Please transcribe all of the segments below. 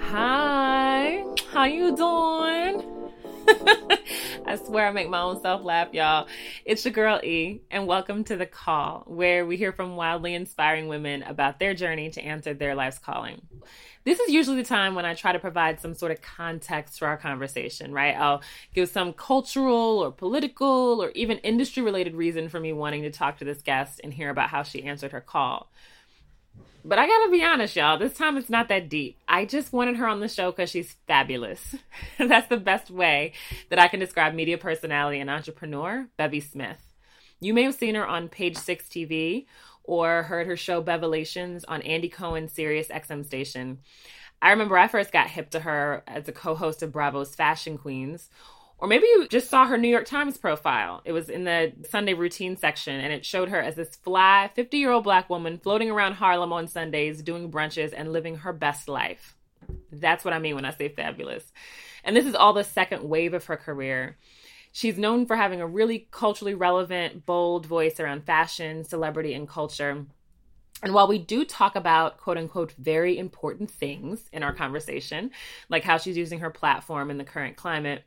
Hi, how you doing? I swear I make my own self laugh, y'all. It's your girl E, and welcome to The Call, where we hear from wildly inspiring women about their journey to answer their life's calling. This is usually the time when I try to provide some sort of context for our conversation, right? I'll give some cultural or political or even industry related reason for me wanting to talk to this guest and hear about how she answered her call. But I gotta be honest, y'all, this time it's not that deep. I just wanted her on the show because she's fabulous. That's the best way that I can describe media personality and entrepreneur, Bevy Smith. You may have seen her on Page Six TV or heard her show Bevelations on Andy Cohen's Sirius XM station. I remember I first got hip to her as a co host of Bravo's Fashion Queens. Or maybe you just saw her New York Times profile. It was in the Sunday routine section, and it showed her as this fly 50 year old black woman floating around Harlem on Sundays, doing brunches, and living her best life. That's what I mean when I say fabulous. And this is all the second wave of her career. She's known for having a really culturally relevant, bold voice around fashion, celebrity, and culture. And while we do talk about quote unquote very important things in our conversation, like how she's using her platform in the current climate,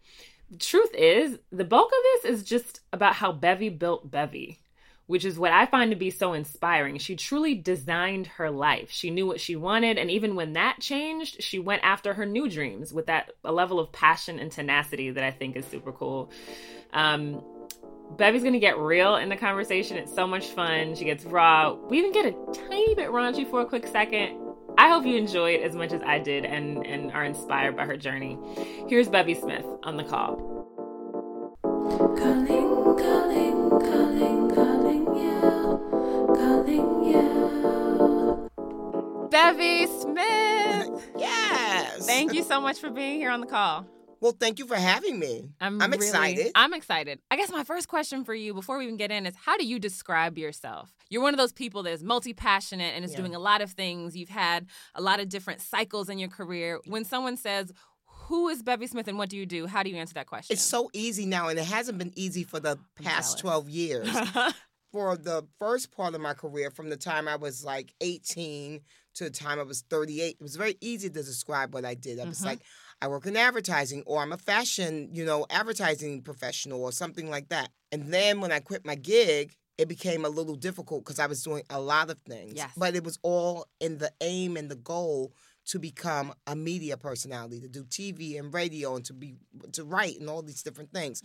the truth is the bulk of this is just about how Bevy built Bevy, which is what I find to be so inspiring. She truly designed her life. She knew what she wanted, and even when that changed, she went after her new dreams with that a level of passion and tenacity that I think is super cool. Um, Bevy's gonna get real in the conversation. It's so much fun. She gets raw. We even get a tiny bit raunchy for a quick second. I hope you enjoy it as much as I did and, and are inspired by her journey. Here's Bevy Smith on the call. Calling, Bevy Smith! Yes. Thank you so much for being here on the call. Well, thank you for having me. I'm, I'm really- excited. I'm excited. I guess my first question for you before we even get in is how do you describe yourself? You're one of those people that's multi passionate and is Yeah. doing a lot of things. You've had a lot of different cycles in your career. When someone says, Who is Bevy Smith and what do you do? How do you answer that question? It's so easy now, and it hasn't been easy for the past 12 years. for the first part of my career, from the time I was like 18 to the time I was 38, it was very easy to describe what I did. I was Mhm. like, I work in advertising, or I'm a fashion, you know, advertising professional, or something like that. And then when I quit my gig, it became a little difficult because I was doing a lot of things. Yes. But it was all in the aim and the goal to become a media personality, to do TV and radio, and to be to write and all these different things.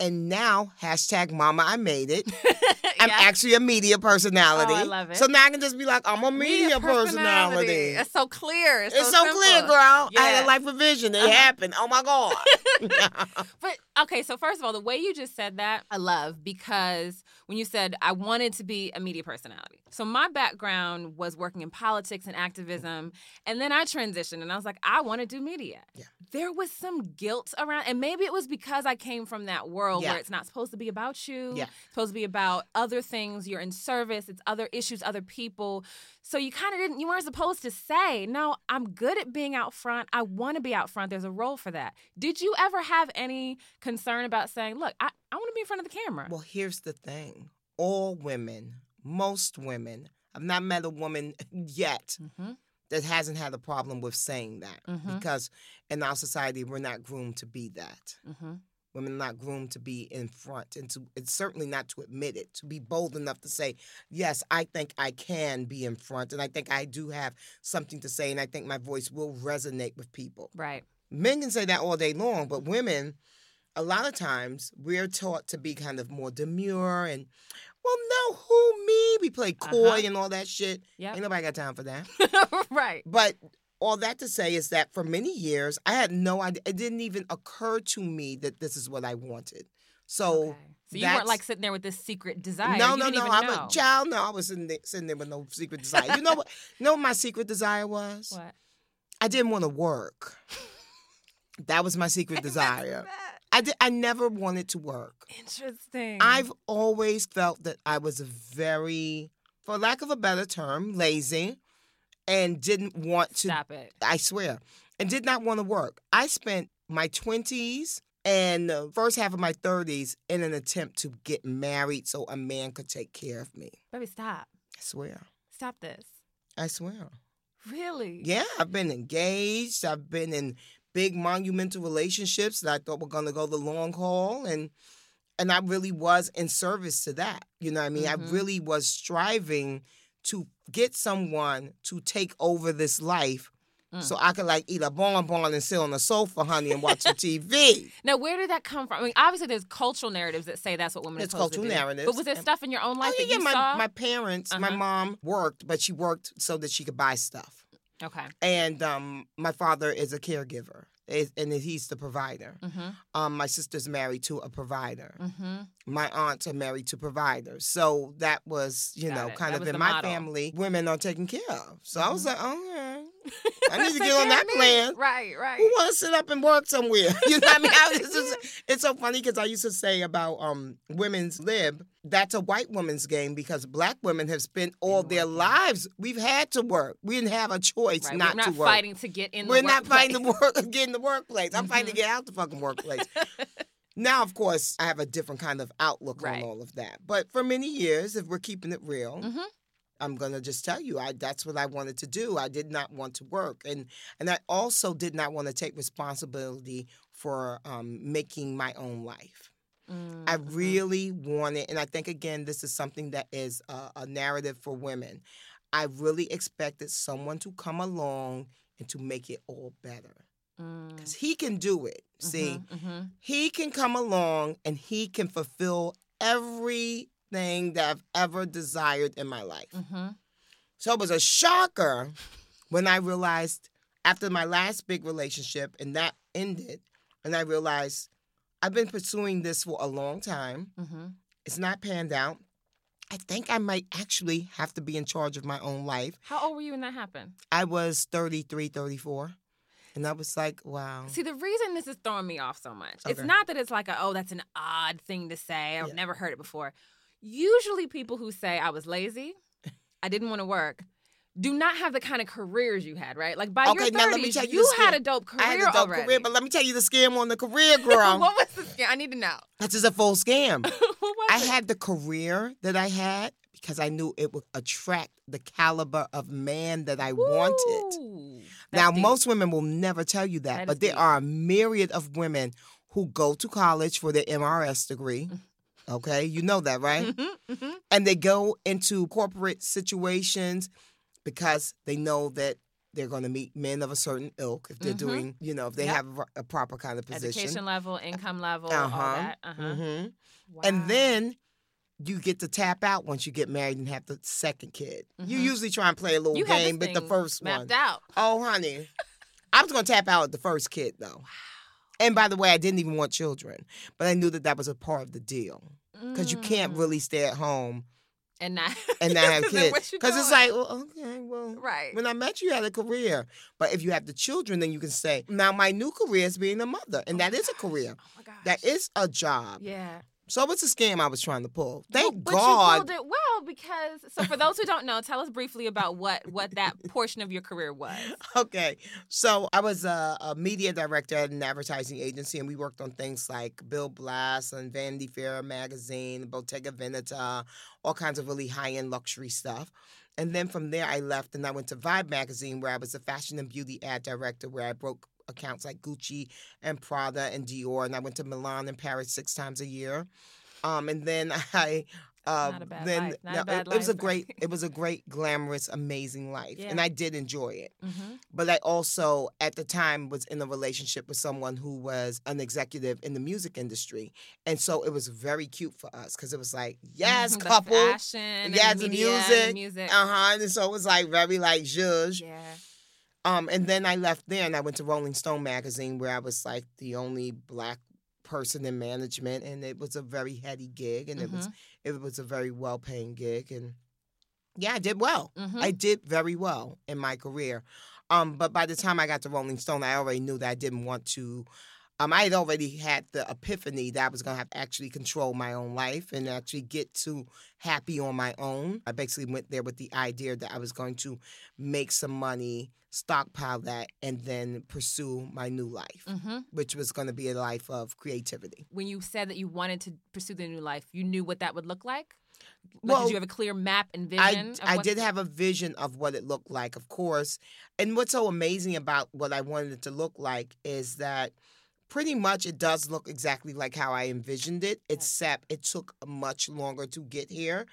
And now, hashtag Mama, I made it. I'm Yeah. actually a media personality. Oh, I love it. So now I can just be like, I'm a media, personality. It's so clear. It's, It's so, clear, simple. girl. I had a life revision. It Uh-huh. happened. Oh my God. But okay, so first of all, the way you just said that, I love because when you said I wanted to be a media personality. So my background was working in politics and activism, and then I transitioned and I was like, I want to do media. Yeah. There was some guilt around, and maybe it was because I came from that world Yeah. where it's not supposed to be about you. Yeah. It's supposed to be about other things. You're in service. It's other issues, other people. So you kind of didn't. You weren't supposed to say, "No, I'm good at being out front. I want to be out front. There's a role for that." Did you ever have any concern about saying, "Look, I, I want to be in front of the camera"? well, here's the thing all women, most women, I've not met a woman yet mm-hmm. that hasn't had a problem with saying that Mhm. because in our society, we're not groomed to be that. Mm-hmm. Women are not groomed to be in front and to it's certainly not to admit it, to be bold enough to say, Yes, I think I can be in front and I think I do have something to say and I think my voice will resonate with people. Right. Men can say that all day long, but women, a lot of times, we're taught to be kind of more demure and well, no, who me? We play coy Uh-huh. and all that shit. Yep. Ain't nobody got time for that. right. But all that to say is that for many years, I had no idea. It didn't even occur to me that this is what I wanted. So, Okay. So you weren't like sitting there with this secret desire. no, You no, didn't no. even I'm know. a child. No, I was sitting there, sitting there with no secret desire. You know what? You know what my secret desire was? What? I didn't want to work. That was my secret desire. I did. I never wanted to work. Interesting. I've always felt that I was a very, for lack of a better term, lazy, and didn't want to stop it. I swear, and did not want to work. I spent my 20s and the first half of my 30s in an attempt to get married so a man could take care of me. Baby, stop. I swear. Stop this. I swear. Really? Yeah, I've been engaged. I've been in big monumental relationships that I thought were going to go the long haul and and I really was in service to that. You know what I mean? Mhm. I really was striving to get someone to take over this life Mm. so I could like eat a bonbon and sit on the sofa, honey, and watch some TV. Now, where did that come from? I mean, obviously, there's cultural narratives that say that's what women are It's to cultural narratives. But was there stuff in your own life oh, that yeah, you my, saw? my parents, my Uh-huh. mom worked, but she worked so that she could buy stuff. Okay. And um, my father is a caregiver, and he's the provider. Mm-hmm. Um, my sister's married to a provider. Mm-hmm. My aunts are married to providers. So that was, you Got know, it. kind That of in my model. family, women are taken care of. So I was Mhm. like, okay. I need to get on that me. plan. Right, right. Who want to sit up and work somewhere? You know what I mean? I was just, it's so funny because I used to say about um, women's lib, that's a white woman's game because black women have spent all their lives. We've had to work. We didn't have a choice Right, not, We're not to work. fighting to get in We're not fighting to work, get in the workplace. I'm fighting to Mhm. get out the fucking workplace. now, of course, I have a different kind of outlook Right. on all of that. But for many years, if we're keeping it real, Mhm. I'm gonna just tell you, I that's what I wanted to do. I did not want to work, and and I also did not want to take responsibility for um, making my own life. I Mhm. really wanted, and I think again, this is something that is a, a narrative for women. I really expected someone to come along and to make it all better Mm. because he can do it. See, Mhm, mhm. he can come along and he can fulfill everything that I've ever desired in my life. Mhm. So it was a shocker when I realized after my last big relationship and that ended, and I realized I've been pursuing this for a long time. Mhm. It's not panned out. I think I might actually have to be in charge of my own life. How old were you when that happened? I was 33, 34. And I was like, wow. See, the reason this is throwing me off so much, it's not that it's like, a, oh, that's an odd thing to say. I've Yeah. never heard it before. Usually, people who say I was lazy, I didn't want to work, do not have the kind of careers you had, right? Like by Okay, your now let me 30s, tell you you, had a dope career I had a dope already. career, but let me tell you the scam on the career, girl. what was the scam? I need to know. That's just a full scam. I it? had the career that I had because I knew it would attract the caliber of man that I wanted. Now, deep. most women will never tell you that, That is but there deep. are a myriad of women who go to college for their MRS degree. Mm. Okay, you know that, right? Mhm, mhm. and they go into corporate situations because they know that they're going to meet men of a certain ilk if they're Mhm. doing, you know, if they Yep. have a, proper kind of position. Education level, income level, Uh-huh. all that. Uh-huh. Mhm. Wow. And then you get to tap out once you get married and have the second kid. You Mhm. usually try and play a little you game with the first one. out. Oh, honey. I was going to tap out the first kid, though. And by the way, I didn't even want children, but I knew that that was a part of the deal because you can't Mm. really stay at home and not and not have kids. Because it's like, well, okay, well, right. when I met you, you had a career. But if you have the children, then you can say, now my new career is being a mother. And Oh that is a career. Oh my gosh. That is a job. Yeah. So what's a scam I was trying to pull. Thank but, but God. you pulled it well because so for those who don't know, tell us briefly about what what that portion of your career was. Okay. So I was a, a media director at an advertising agency, and we worked on things like Bill Blass and Vanity Fair magazine, Bottega Veneta, all kinds of really high end luxury stuff. And then from there, I left and I went to Vibe magazine, where I was a fashion and beauty ad director, where I broke accounts like Gucci and Prada and Dior. And I went to Milan and Paris six times a year. Um, and then I. Uh, Not a bad then life. Not a no, it, it was a great, it was a great, glamorous, amazing life, Yeah. and I did enjoy it Mm-hmm. but I also at the time was in a relationship with someone who was an executive in the music industry, and so it was very cute for us because it was like yes, couple, fashion, yeah, the the music, the music. uh huh, and so it was like very like zhuzh. Yeah. Um, and then I left there and I went to Rolling Stone magazine where I was like the only black person in management, and it was a very heady gig, and it was it was a very well paying gig, and yeah, I did well. Mhm. I did very well in my career. Um, but by the time I got to Rolling Stone, I already knew that I didn't want to um, I had already had the epiphany that I was going to have to actually control my own life and actually get to happy on my own. I basically went there with the idea that I was going to make some money, stockpile that, and then pursue my new life, hmm which was going to be a life of creativity. When you said that you wanted to pursue the new life, you knew what that would look like. Like, Well, did you have a clear map and vision? I, I did have a vision of what it looked like, of course. And what's so amazing about what I wanted it to look like is that pretty much it does look exactly like how I envisioned it, except it took much longer to get here.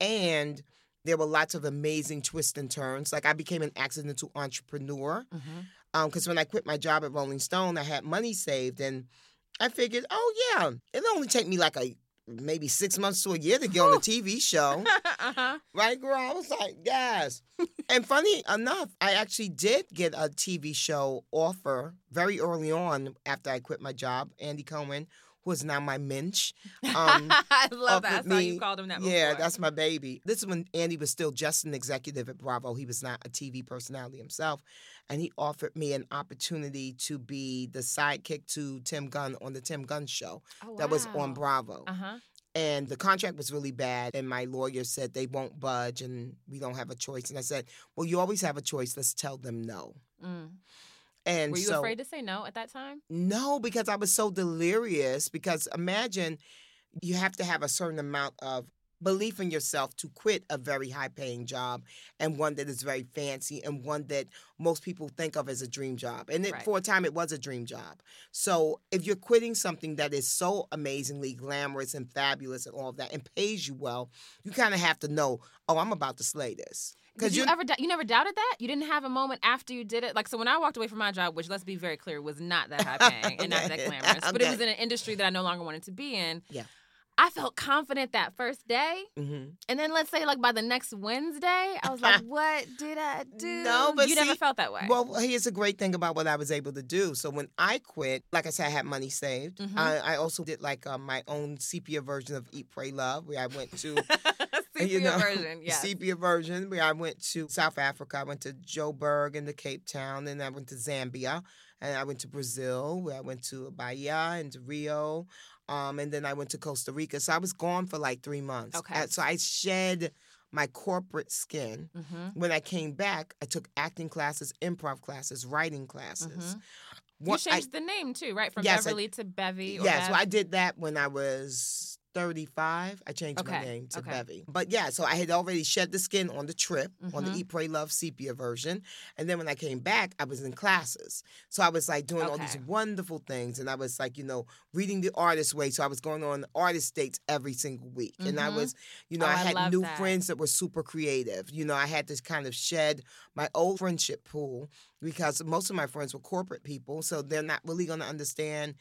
And there were lots of amazing twists and turns. Like I became an accidental entrepreneur mm-hmm. um, because when I quit my job at Rolling Stone, I had money saved, and I figured, oh yeah, it'll only take me like a maybe six months to a year to get on a TV show. uh-huh. Right, girl? I was like, yes. and funny enough, I actually did get a TV show offer very early on after I quit my job. Andy Cohen, who is now my mensch. Um, I love that. how you called him that. yeah, that's my baby. This is when Andy was still just an executive at Bravo. He was not a TV personality himself. And he offered me an opportunity to be the sidekick to Tim Gunn on the Tim Gunn show Oh, that was on. Bravo Uh-huh. and the contract was really bad and my lawyer said they won't budge and we don't have a choice and i said well you always have a choice let's tell them no Mm. And Were you so afraid to say no at that time? no because i was so delirious because imagine you have to have a certain amount of belief in yourself to quit a very high paying job and one that is very fancy and one that most people think of as a dream job and it, Right. for a time it was a dream job so if you're quitting something that is so amazingly glamorous and fabulous and all of that and pays you well you kind of have to know oh i'm about to slay this Did you you're- ever you never doubted that? You didn't have a moment after you did it? Like so when I walked away from my job, which let's be very clear was not that high paying and not that Okay. glamorous, but it was in an industry that I no longer wanted to be in. Yeah. I felt confident that first day. Mhm. And then let's say like by the next Wednesday, I was like, what did I do? No, but you never felt that way. Well, here's a great thing about what I was able to do. So when I quit, like I said, I had money saved. Mhm. I, I also did like uh, my own sepia version of Eat, Pray, Love, where I went to Sepia you know, version, yes. sepia version, where I went to South Africa. I went to Joburg and to Cape Town, and I went to Zambia, and I went to Brazil, where I went to Bahia and to Rio, um, and then I went to Costa Rica. So I was gone for like three months. Okay. Uh, so I shed my corporate skin. mm-hmm. When I came back, I took acting classes, improv classes, writing classes. Mhm. What you I- changed the name too, right? From Yes, I- Beverly to Bevy. Or Yes, Bev? well, I did that when I was 35. I changed my name to okay. Bevy. But yeah, so I had already shed the skin on the trip, on the Mhm. Eat, Pray, Love sepia version. And then when I came back, I was in classes. So I was like doing all these wonderful things. And I was like, you know, reading the artist way. So I was going on artist dates every single week. And I Mhm. was, you know, Oh, I I had love new that. friends that were super creative. You know, I had to kind of shed my old friendship pool because most of my friends were corporate people. So they're not really going to understand.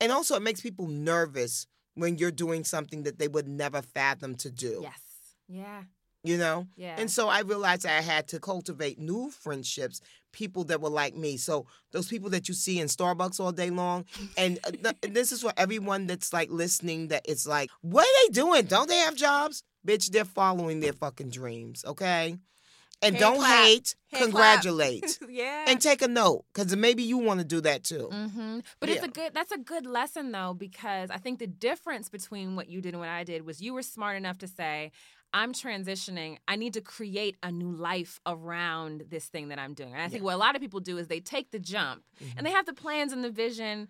And also, it makes people nervous when you're doing something that they would never fathom to do. Yes. Yeah. You know? Yeah. And so I realized I had to cultivate new friendships, people that were like me. So those people that you see in Starbucks all day long, and uh, th- this is for everyone that's like listening. That it's like, what are they doing? Don't they have jobs? Bitch, they're following their fucking dreams. Okay, and Hand don't clap. hate, Hand congratulate, yeah. and take a note because maybe you want to do that too. hmm But it's a good. That's a good lesson though, because I think the difference between what you did and what I did was you were smart enough to say, "I'm transitioning. I need to create a new life around this thing that I'm doing." And I think Yeah. what a lot of people do is they take the jump Mhm. and they have the plans and the vision.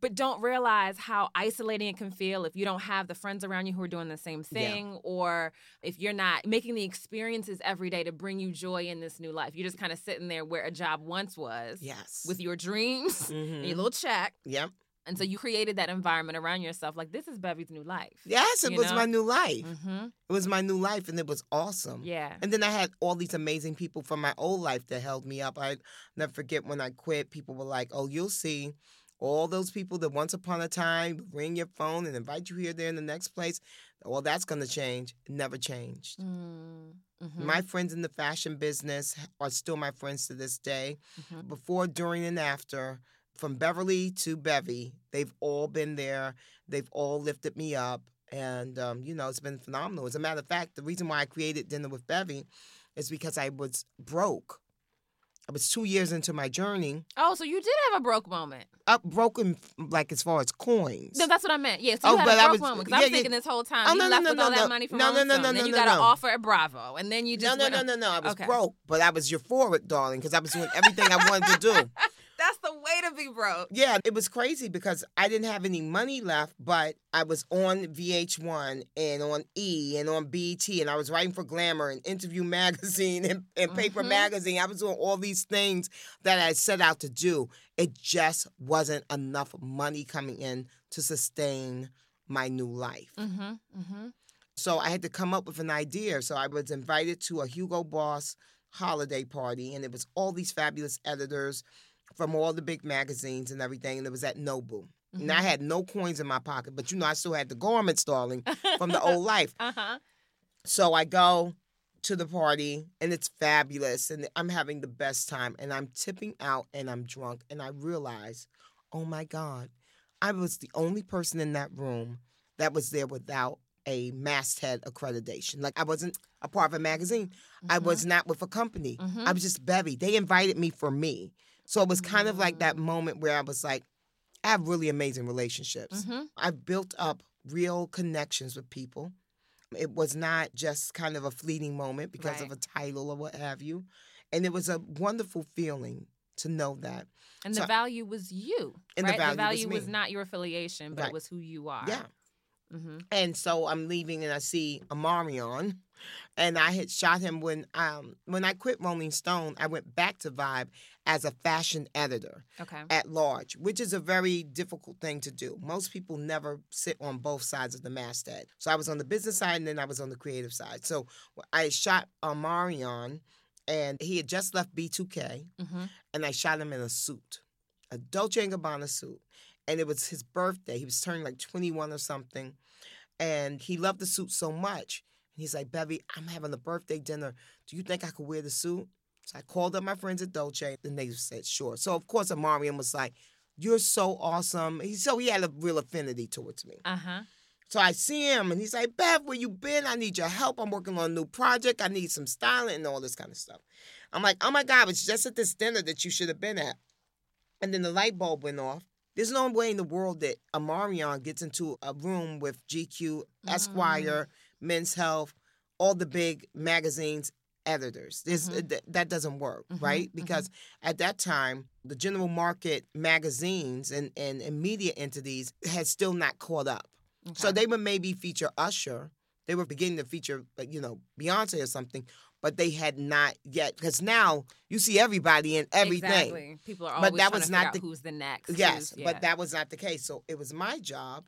But don't realize how isolating it can feel if you don't have the friends around you who are doing the same Yeah. thing, or if you're not making the experiences every day to bring you joy in this new life. You're just kind of sitting there where a job once was Yes. with your dreams and Mhm. your little check. Yep. And so you created that environment around yourself. Like, this is Bevy's new life. Yes, it You was know? my new life. Mm-hmm. It was my new life, and it was awesome. Yeah. And then I had all these amazing people from my old life that held me up. I never forget when I quit, people were like, Oh, you'll see. All those people that once upon a time ring your phone and invite you here, there, in the next place. Well, that's going to change. It never changed. Mm-hmm. My friends in the fashion business are still my friends to this day. Mhm. Before, during, and after, from Beverly to Bevy, they've all been there. They've all lifted me up. And, um, you know, it's been phenomenal. As a matter of fact, the reason why I created Dinner with Bevy is because I was broke. I was two years into my journey, Oh, so you did have a broke moment. up broken like as far as coins. No, that's what I meant. Yeah, so Oh, had but a I broke was- moment. yeah, I'm yeah. thinking this whole time Oh, you no, no, left no, with no, all that no. money from No, no, no, no. Then you no, got an offer at Bravo, and then you just no, went no, no, no. I was Okay. broke, but I was euphoric, darling, because I was doing everything I wanted to do. That's the way to be broke. Yeah, it was crazy because I didn't have any money left, but I was on VH1 and on E and on BET, and I was writing for Glamour and Interview Magazine and, and Paper Mhm. Magazine. I was doing all these things that I set out to do. It just wasn't enough money coming in to sustain my new life. Mm-hmm. Mm-hmm. So I had to come up with an idea. So I was invited to a Hugo Boss holiday party, and it was all these fabulous editors from all the big magazines and everything, and it was at Nobu. And I had no coins in my pocket, but you know, I still had the garments, darling, from the old life. Uh huh. So I go to the party, and it's fabulous, and I'm having the best time, and I'm tipping out, and I'm drunk, and I realize, oh my God, I was the only person in that room that was there without a masthead accreditation. Like I wasn't a part of a magazine. I Mm-hmm. was not with a company. I was just Bevy. They invited me for me. So it was kind of like Mm. that moment where I was like, I have really amazing relationships. Mm-hmm. I've built up real connections with people. It was not just kind of a fleeting moment because of a title or what have you. And it was a wonderful feeling to know that. And So- the value was you. And the value was value was, me. not your affiliation, but Right. it was who you are. Yeah. Mm-hmm. And so I'm leaving and I see Omarion. And I had shot him when um when I quit Rolling Stone, I went back to Vibe as a fashion editor Okay. at large, which is a very difficult thing to do. Most people never sit on both sides of the masthead. So I was on the business side and then I was on the creative side. So I shot Omarion and he had just left B2K Mm-hmm. and I shot him in a suit, a Dolce & Gabbana suit. And it was his birthday. He was turning like 21 or something. And he loved the suit so much. And he's like, Bevy, I'm having a birthday dinner. Do you think I could wear the suit? So I called up my friends at Dolce and they said, sure. So of course, Omarion was like, you're so awesome. He, so he had a real affinity towards me. Uh huh. So I see him and he's like, Bev, where you been? I need your help. I'm working on a new project. I need some styling and all this kind of stuff. I'm like, oh my God, it's just at this dinner that you should have been at. And then the light bulb went off. There's no way in the world that Omarion gets into a room with GQ, Esquire, Men's Health, all the big magazines editors. Mhm. th- that doesn't work, Mhm, right? mhm. Because at that time, the general market magazines and, and, and media entities had still not caught up. So they would maybe feature Usher. They were beginning to feature, like, you know, Beyonce or something, but they had not yet. Because now you see everybody in everything. Exactly. People are always But that was not the- who's the next. Yes, yeah. but that was not the case. So it was my job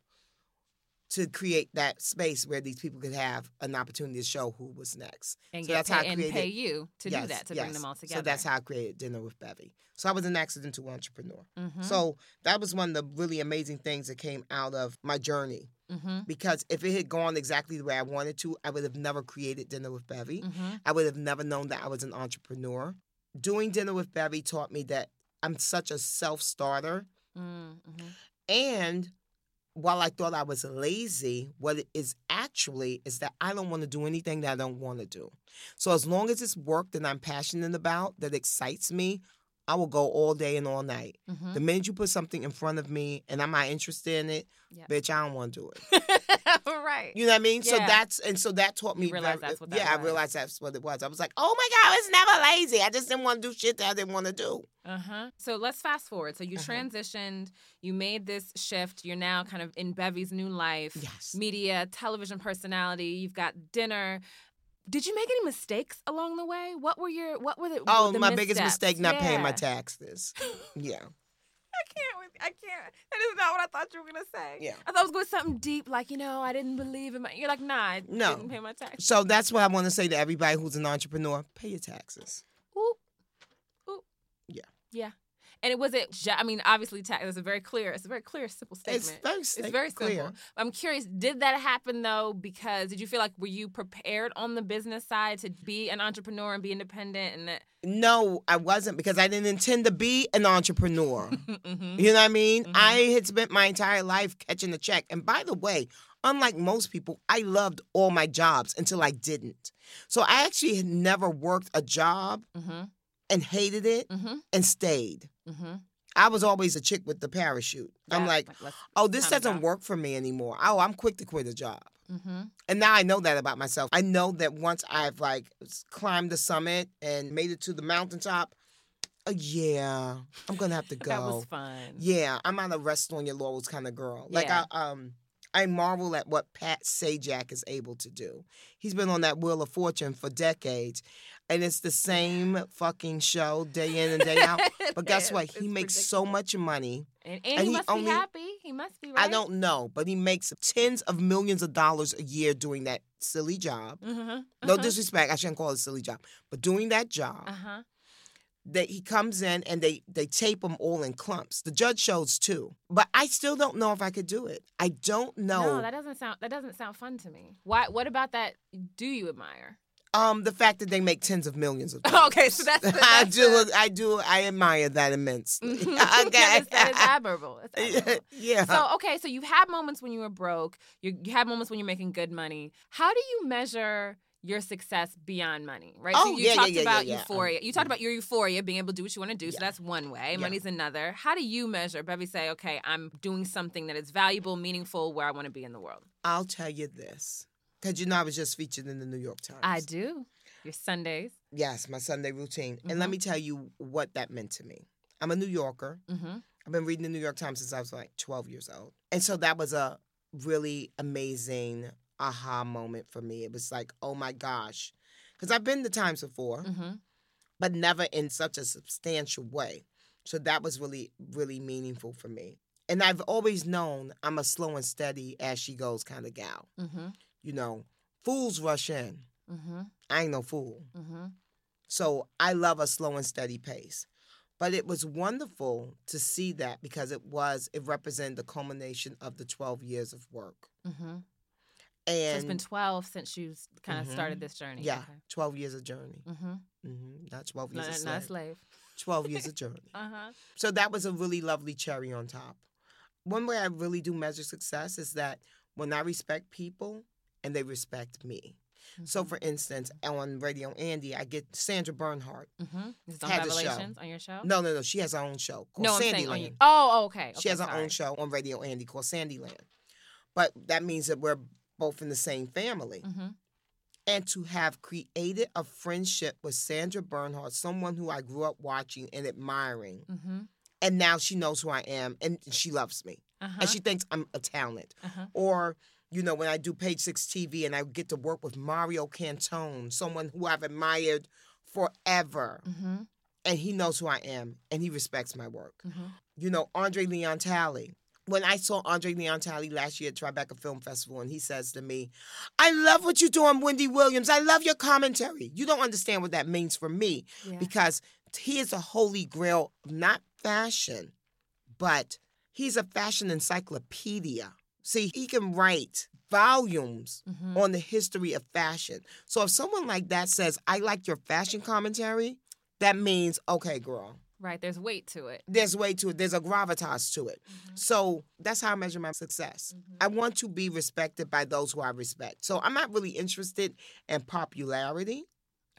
to create that space where these people could have an opportunity to show who was next. and so get that's pay, how I and pay you to do that to bring them all together. So that's how I created Dinner with Bevy. So I was an accidental entrepreneur. Mm-hmm. So that was one of the really amazing things that came out of my journey. mm-hmm. Because if it had gone exactly the way I wanted to, I would have never created Dinner with Bevy. Mm-hmm. I would have never known that I was an entrepreneur. Doing Dinner with Bevy taught me that I'm such a self starter. Mm-hmm. And while I thought I was lazy, what it is actually is that I don't want to do anything that I don't want to do. So as long as it's work that I'm passionate about, that excites me, I will go all day and all night. Mm-hmm. The minute you put something in front of me and I'm not interested in it, Yeah. bitch, I don't want to do it. right. You know what I mean? So that's and so that taught me. You realized very- that's what that yeah, I realized that's what it was. I was like, oh my god, I was never lazy. I just didn't want to do shit that I didn't want to do. Uh huh. So let's fast forward. So you Uh-huh. transitioned, you made this shift. You're now kind of in Bevy's new life. Yes. Media, television personality. You've got dinner. Did you make any mistakes along the way? What were your What were the Oh, the my biggest mistake not paying my taxes. Yeah. I can't. I can't. That is not what I thought you were gonna say. Yeah. I thought it was going to be something deep, like you know, I didn't believe in my. You're like, nah, I No. didn't pay my tax. So that's what I want to say to everybody who's an entrepreneur: pay your taxes. Oop, oop. Yeah. Yeah. And it wasn't. ju- I mean, obviously, tax. It's a very clear. It's a very clear, simple statement. It's very, It's very clear. simple. I'm curious, did that happen though? Because did you feel like were you prepared on the business side to be an entrepreneur and be independent and that? No, I wasn't because I didn't intend to be an entrepreneur. mm-hmm. You know what I mean? Mhm. I had spent my entire life catching the check. And by the way, unlike most people, I loved all my jobs until I didn't. So I actually had never worked a job Mm-hmm. And hated it Mm-hmm. and stayed. Mm-hmm. I was always a chick with the parachute. I'm like, oh, this doesn't work for me anymore. Oh, I'm quick to quit a job. Mm-hmm. And now I know that about myself. I know that once I've like climbed the summit and made it to the mountaintop, uh, yeah, I'm gonna have to go. That was fun. Yeah, I'm not a rest on your laurels kind of girl. Like Yeah. I um I marvel at what Pat Sajak is able to do. He's been on that Wheel of Fortune for decades. And it's the same fucking show day in and day out. But guess what? He makes so much money. And, and, and he, he must only- be happy. He must be. Right? I don't know, but he makes tens of millions of dollars a year doing that silly job. Uh-huh. No uh-huh. disrespect, I shouldn't call it a silly job, but doing that job, Uh-huh. That he comes in and they they tape them all in clumps. The judge shows too, but I still don't know if I could do it. I don't know. No, that doesn't sound. That doesn't sound fun to me. Why? What about that? Do you admire? um, the fact that they make tens of millions of dollars. okay, so that's. the- I do. the- I do. I admire that immensely. Okay. that, is, that is admirable. It's admirable. yeah. So okay, so you've had moments when you were broke. You, you had moments when you're making good money. How do you measure your success beyond money? Right. so Oh, you yeah, talked yeah, about yeah. Um, euphoria. You talked about your euphoria, being able to do what you want to do. So that's one way. Money's another. How do you measure? Bevy say, okay, I'm doing something that is valuable, meaningful, where I want to be in the world. I'll tell you this, because you know I was just featured in the New York Times. I do. Your Sundays. Yes, my Sunday routine, and let Mhm. me tell you what that meant to me. I'm a New Yorker. Mm-hmm. I've been reading the New York Times since I was like 12 years old. And so that was a really amazing aha moment for me. It was like, oh my gosh. Because I've been to Times before, Mm-hmm. but never in such a substantial way. So that was really, really meaningful for me. And I've always known I'm a slow and steady as she goes kind of gal. Mm-hmm. You know, fools rush in. Mm-hmm. I ain't no fool. Mm-hmm. So I love a slow and steady pace. But it was wonderful to see that because it was, it represented the culmination of the 12 years of work. Mm-hmm. And So it's been 12 since you kind of started Mhm. this journey. yeah, 12 years of journey. Mm-hmm. hmm Not 12 years of not a slave. slave. 12 years of journey. Uh-huh. So So that was a really lovely cherry on top. One way I really do measure success is that when I respect people and they respect me. So, Mm-hmm. for instance, on Radio Andy, I get Sandra Bernhard. Mm-hmm. Is on a show. On your show? No, no, no. She has her own show called no, I'm Sandyland. saying on you. Oh, oh, okay. She okay, has her own show on Radio Andy called Sandyland. But that means that we're both in the same family. Mm-hmm. And to have created a friendship with Sandra Bernhard, someone who I grew up watching and admiring, Mm-hmm. and now she knows who I am and she loves me. Uh-huh. And she thinks I'm a talent. uh-huh. Or, you know, when I do Page Six TV and I get to work with Mario Cantone, someone who I've admired forever, Mm-hmm. and he knows who I am and he respects my work. Mm-hmm. you know, Andre Leon Talley. When I saw Andre Leon Talley last year at Tribeca Film Festival, and he says to me, I love what you do on Wendy Williams. I love your commentary. You don't understand what that means for me Yeah. because he is a holy grail of not fashion, but he's a fashion encyclopedia. See, he can write volumes Mm-hmm. on the history of fashion. So if someone like that says, I like your fashion commentary, that means, okay, girl, Right. There's weight to it. there's weight to it. There's a gravitas to it. Mm-hmm. So that's how I measure my success. Mm-hmm. I want to be respected by those who I respect. So I'm not really interested in popularity.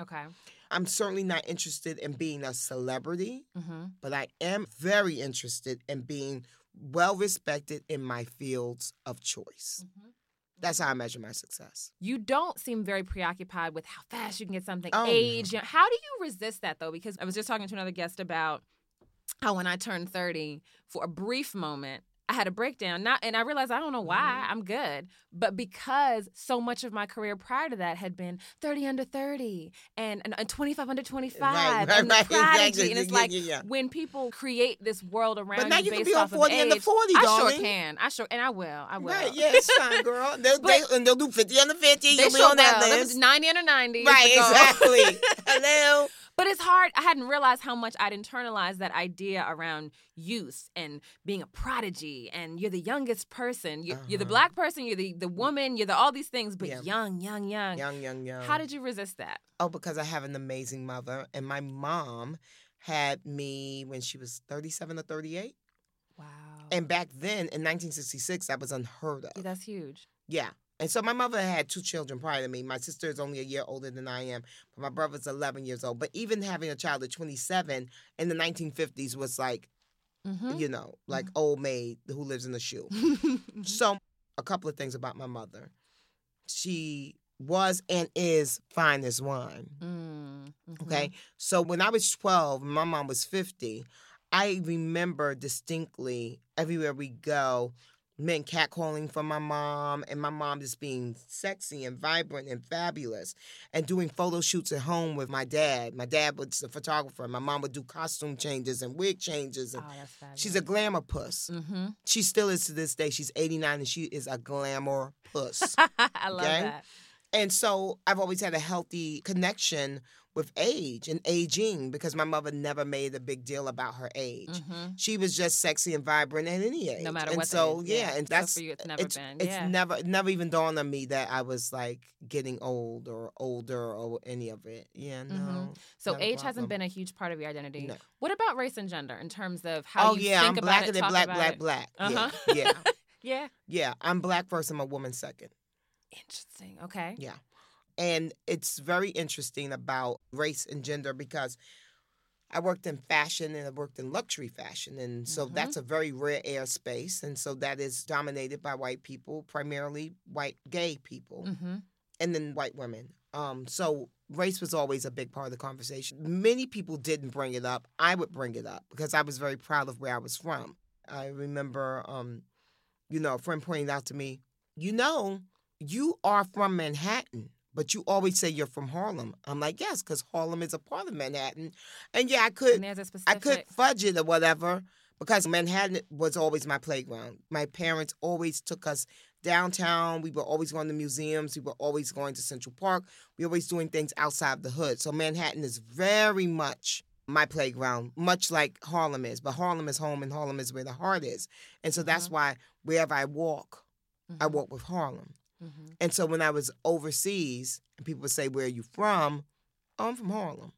Okay. I'm certainly not interested in being a celebrity, Mm-hmm. but I am very interested in being well respected in my fields of choice. Mm-hmm. That's how I measure my success. You don't seem very preoccupied with how fast you can get something, Oh, age. know, How do you resist that though? Because I was just talking to another guest about how when I turned 30, for a brief moment, I had a breakdown. Not and I realized I don't know why. Mhm. I'm good. But because so much of my career prior to that had been 30 under 30 and, and, and 25 under 25 right, and the right, prodigy. exactly. And it's Yeah, like yeah, yeah. when people create this world around But now you you can based be on off 40 of and the age, 40, I darling. sure can. I sure and I will. I will. Right, yeah, it's fine, girl. They'll, But- they, and they'll do 50 under 50. They You'll be on that will. List. was 90 under 90. Right, exactly. Hello. But it's hard. I hadn't realized how much I'd internalized that idea around youth and being a prodigy and you're the youngest person. You're, you're the Uh-huh. black person, you're the, the woman, you're the all these things, but Yeah. young, young, young. Young, young, young. How did you resist that? Oh, because I have an amazing mother, and my mom had me when she was 37 or 38. Wow. And back then, in 1966, that was unheard Yeah, of. that's huge. Yeah. And so my mother had two children prior to me. My sister is only a year older than I am, but my brother's 11 years old. But even having a child at 27 in the 1950s was like, Mhm. you know, like old maid who lives in a shoe. So, a couple of things about my mother. She was and is fine as wine. Mm, mhm. Okay. So, when I was 12, my mom was 50, I remember distinctly everywhere we go, men catcalling for my mom, and my mom just being sexy and vibrant and fabulous, and doing photo shoots at home with my dad. My dad was a photographer. My mom would do costume changes and wig changes. And Oh, that's fabulous. she's a glamour puss. Mm-hmm. She still is to this day. She's 89 and she is a glamour puss. I love Okay? that. And so I've always had a healthy connection with age and aging because my mother never made a big deal about her age. Mhm. She was just sexy and vibrant at any age. No matter and what. so age, yeah, and So that's for you. It's never it's, been. it's never never even dawned on me that I was like getting old or older or any of it. Yeah, no. Mhm. so age hasn't been a huge part of your identity. No. What about race and gender in terms of how oh you yeah, think I'm about blacker it, than black, black, it? black. Uh-huh. Yeah, yeah, Yeah. yeah. I'm black first. I'm a woman second. Interesting. Okay. Yeah. And it's very interesting about race and gender because I worked in fashion and I worked in luxury fashion. And so Mhm. that's a very rare air space. And so that is dominated by white people, primarily white gay people, Mm-hmm. and then white women. Um, so race was always a big part of the conversation. Many people didn't bring it up. I would bring it up because I was very proud of where I was from. I remember, um, you know, a friend pointing out to me, you know, you are from Manhattan, but you always say you're from Harlem. I'm like, yes, because Harlem is a part of Manhattan. And yeah, I could specific. I could fudge it or whatever because Manhattan was always my playground. My parents always took us downtown. We were always going to museums. We were always going to Central Park. We were always doing things outside the hood. So Manhattan is very much my playground, much like Harlem is. But Harlem is home and Harlem is where the heart is. And so that's Mhm. why wherever I walk, I Mhm. walk with Harlem. Mhm. And so when I was overseas and people would say, Where are you from? Oh, I'm from Harlem.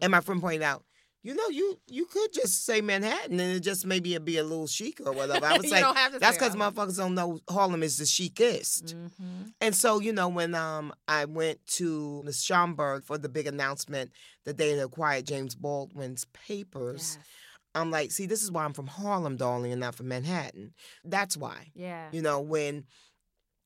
And my friend pointed out, you know, you you could just say Manhattan and it just maybe it'd be a little chic or whatever. I was like, that's because motherfuckers don't know Harlem is the chicest. Mhm. And so, you know, when um I went to the Schomburg for the big announcement that they had acquired James Baldwin's papers, Yes. I'm like, see, this is why I'm from Harlem, darling, and not from Manhattan. That's why. Yeah. You know, when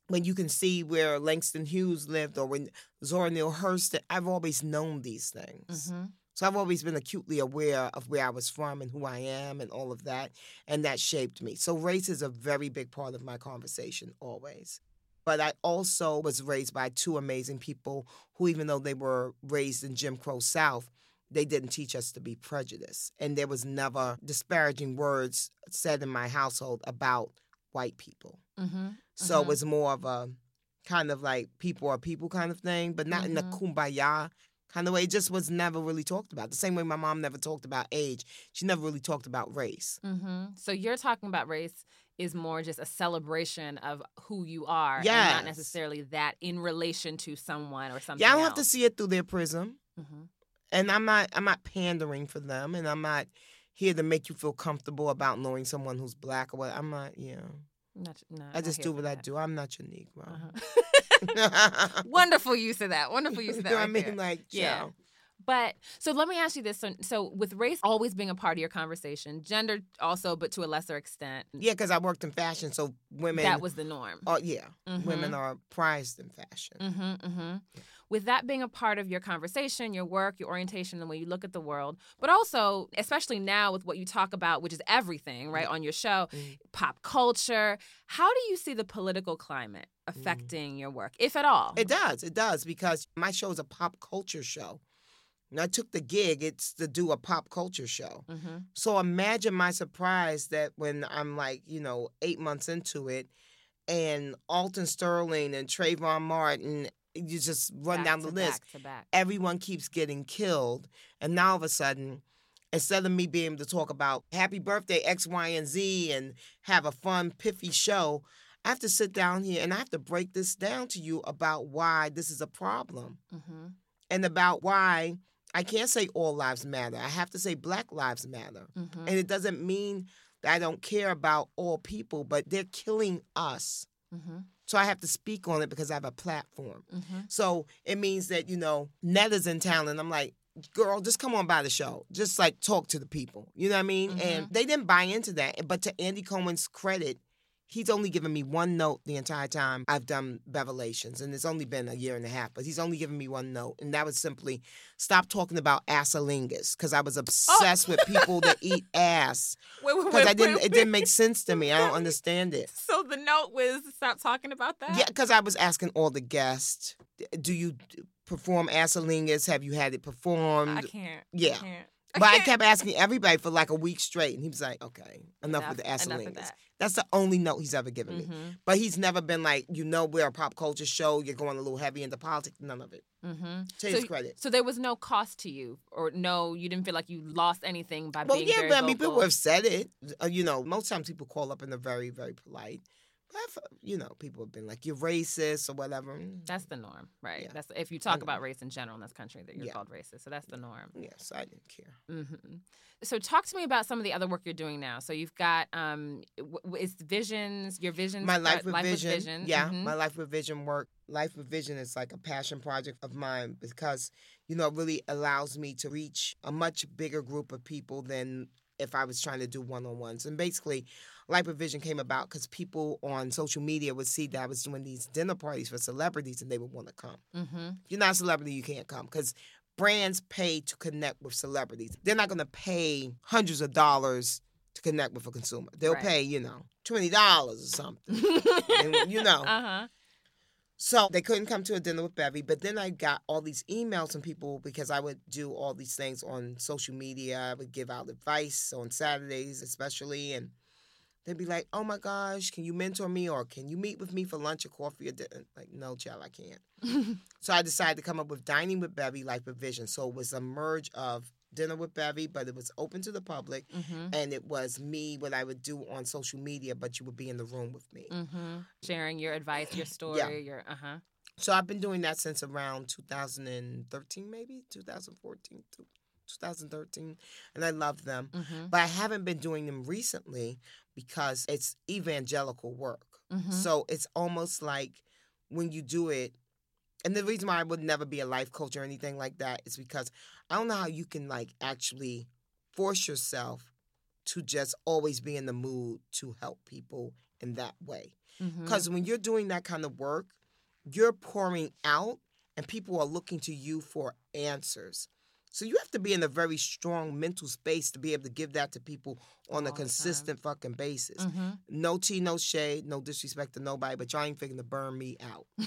when you can see where Langston Hughes lived or when Zora Neale Hurston, I've always known these things. Mhm. So I've always been acutely aware of where I was from and who I am and all of that. And that shaped me. So race is a very big part of my conversation always. But I also was raised by two amazing people who, even though they were raised in Jim Crow South, they didn't teach us to be prejudiced. And there was never disparaging words said in my household about white people. Mhm. So Mhm. it was more of a kind of like people are people kind of thing, but not in the kumbaya kind of way. It just was never really talked about. The same way my mom never talked about age. She never really talked about race. hmm So you're talking about race is more just a celebration of who you are, and not necessarily that in relation to someone or something. Yeah, I don't have to see it through their prism. hmm And I'm not I'm not pandering for them and I'm not here to make you feel comfortable about knowing someone who's black or what. I'm not, you know. Not, no, I just do what I do. I'm not your Negro. Uh-huh. Wonderful use of that. Wonderful use of that. you know what I right mean? there. Like, Yeah. child. But so let me ask you this: so, so with race always being a part of your conversation, gender also, but to a lesser extent, Yeah, because I worked in fashion, so women. that was the norm. Oh yeah, Mhm. women are prized in fashion. Mm-hmm, mm-hmm. With that being a part of your conversation, your work, your orientation, the way you look at the world, but also, especially now with what you talk about, which is everything, right, on your show, Mhm. pop culture, how do you see the political climate affecting your work, if at all? It does. It does because my show is a pop culture show. And I took the gig, it's to do a pop culture show. mm-hmm. So imagine my surprise that when I'm like, you know, eight months into it, and Alton Sterling and Trayvon Martin, you just run back down the list. Back back. Everyone keeps getting killed. And now all of a sudden, instead of me being able to talk about happy birthday, X, Y, and Z, and have a fun, piffy show, I have to sit down here and I have to break this down to you about why this is a problem Mm-hmm. and about why I can't say all lives matter. I have to say Black lives matter. Mm-hmm. And it doesn't mean that I don't care about all people, but they're killing us. Mm-hmm. So I have to speak on it because I have a platform. Mm-hmm. So it means that, you know, Netta's in town and I'm like, girl, just come on by the show. Just like talk to the people. You know what I mean? And they didn't buy into that. But to Andy Cohen's credit, he's only given me one note the entire time I've done Bevelations. And it's only been a year and a half, but he's only given me one note. And that was simply stop talking about asalingus because I was oh. obsessed with people that eat ass. Because I didn't wait, it didn't make sense to me. I don't understand it. So the note was stop talking about that. Yeah, because I was asking all the guests, do you perform asalingus? Have you had it performed? I can't. Yeah. I can't. But I kept asking everybody for like a week straight, and he was like, "Okay, enough, with the enough that. That's the only note he's ever given me. Mhm. But he's never been like, you know, we're a pop culture show. You're going a little heavy into politics. None of it. Mm-hmm. To his credit. So there was no cost to you, or no, you didn't feel like you lost anything by Well, being yeah, very but I mean, vocal? people have said it. Uh, you know, most times people call up and they're very, very polite. I've, uh, you know, people have been like, "You're racist" or whatever. Mm, That's the norm, right? Yeah. That's if you talk about race in general in this country, that you're Yeah. called racist. So that's the norm. Yes, I didn't care. hmm So talk to me about some of the other work you're doing now. So you've got um, it's visions, your visions, My life with life vision, with vision. yeah, Mhm. my life with vision work. Life with vision is like a passion project of mine because you know it really allows me to reach a much bigger group of people than if I was trying to do one on ones. And basically, Life with came about because people on social media would see that I was doing these dinner parties for celebrities and they would want to come. Mhm. If you're not a celebrity, you can't come because brands pay to connect with celebrities. They're not going to pay hundreds of dollars to connect with a consumer. They'll Right. pay, you know, twenty dollars or something. and, you know, uh huh. so they couldn't come to a dinner with Bevy. But then I got all these emails from people because I would do all these things on social media. I would give out advice on Saturdays, especially, and they'd be like, "Oh my gosh, can you mentor me or can you meet with me for lunch or coffee or dinner?" Like, no, child, I can't. So I decided to come up with Dining with Bevy, Life with Vision. So it was a merge of dinner with Bevy, but it was open to the public, hmm and it was me what I would do on social media, but you would be in the room with me. hmm Sharing your advice, your story, Yeah. your uh huh. So I've been doing that since around 2013, maybe 2014, to 2013, and I love them. hmm But I haven't been doing them recently because it's evangelical work. hmm So it's almost like when you do it, and the reason why I would never be a life coach or anything like that is because I don't know how you can like actually force yourself to just always be in the mood to help people in that way. Because when you're doing that kind of work, you're pouring out and people are looking to you for answers. So you have to be in a very strong mental space to be able to give that to people on All a consistent fucking basis. hmm No tea, no shade, no disrespect to nobody, but y'all ain't figuring to burn me out.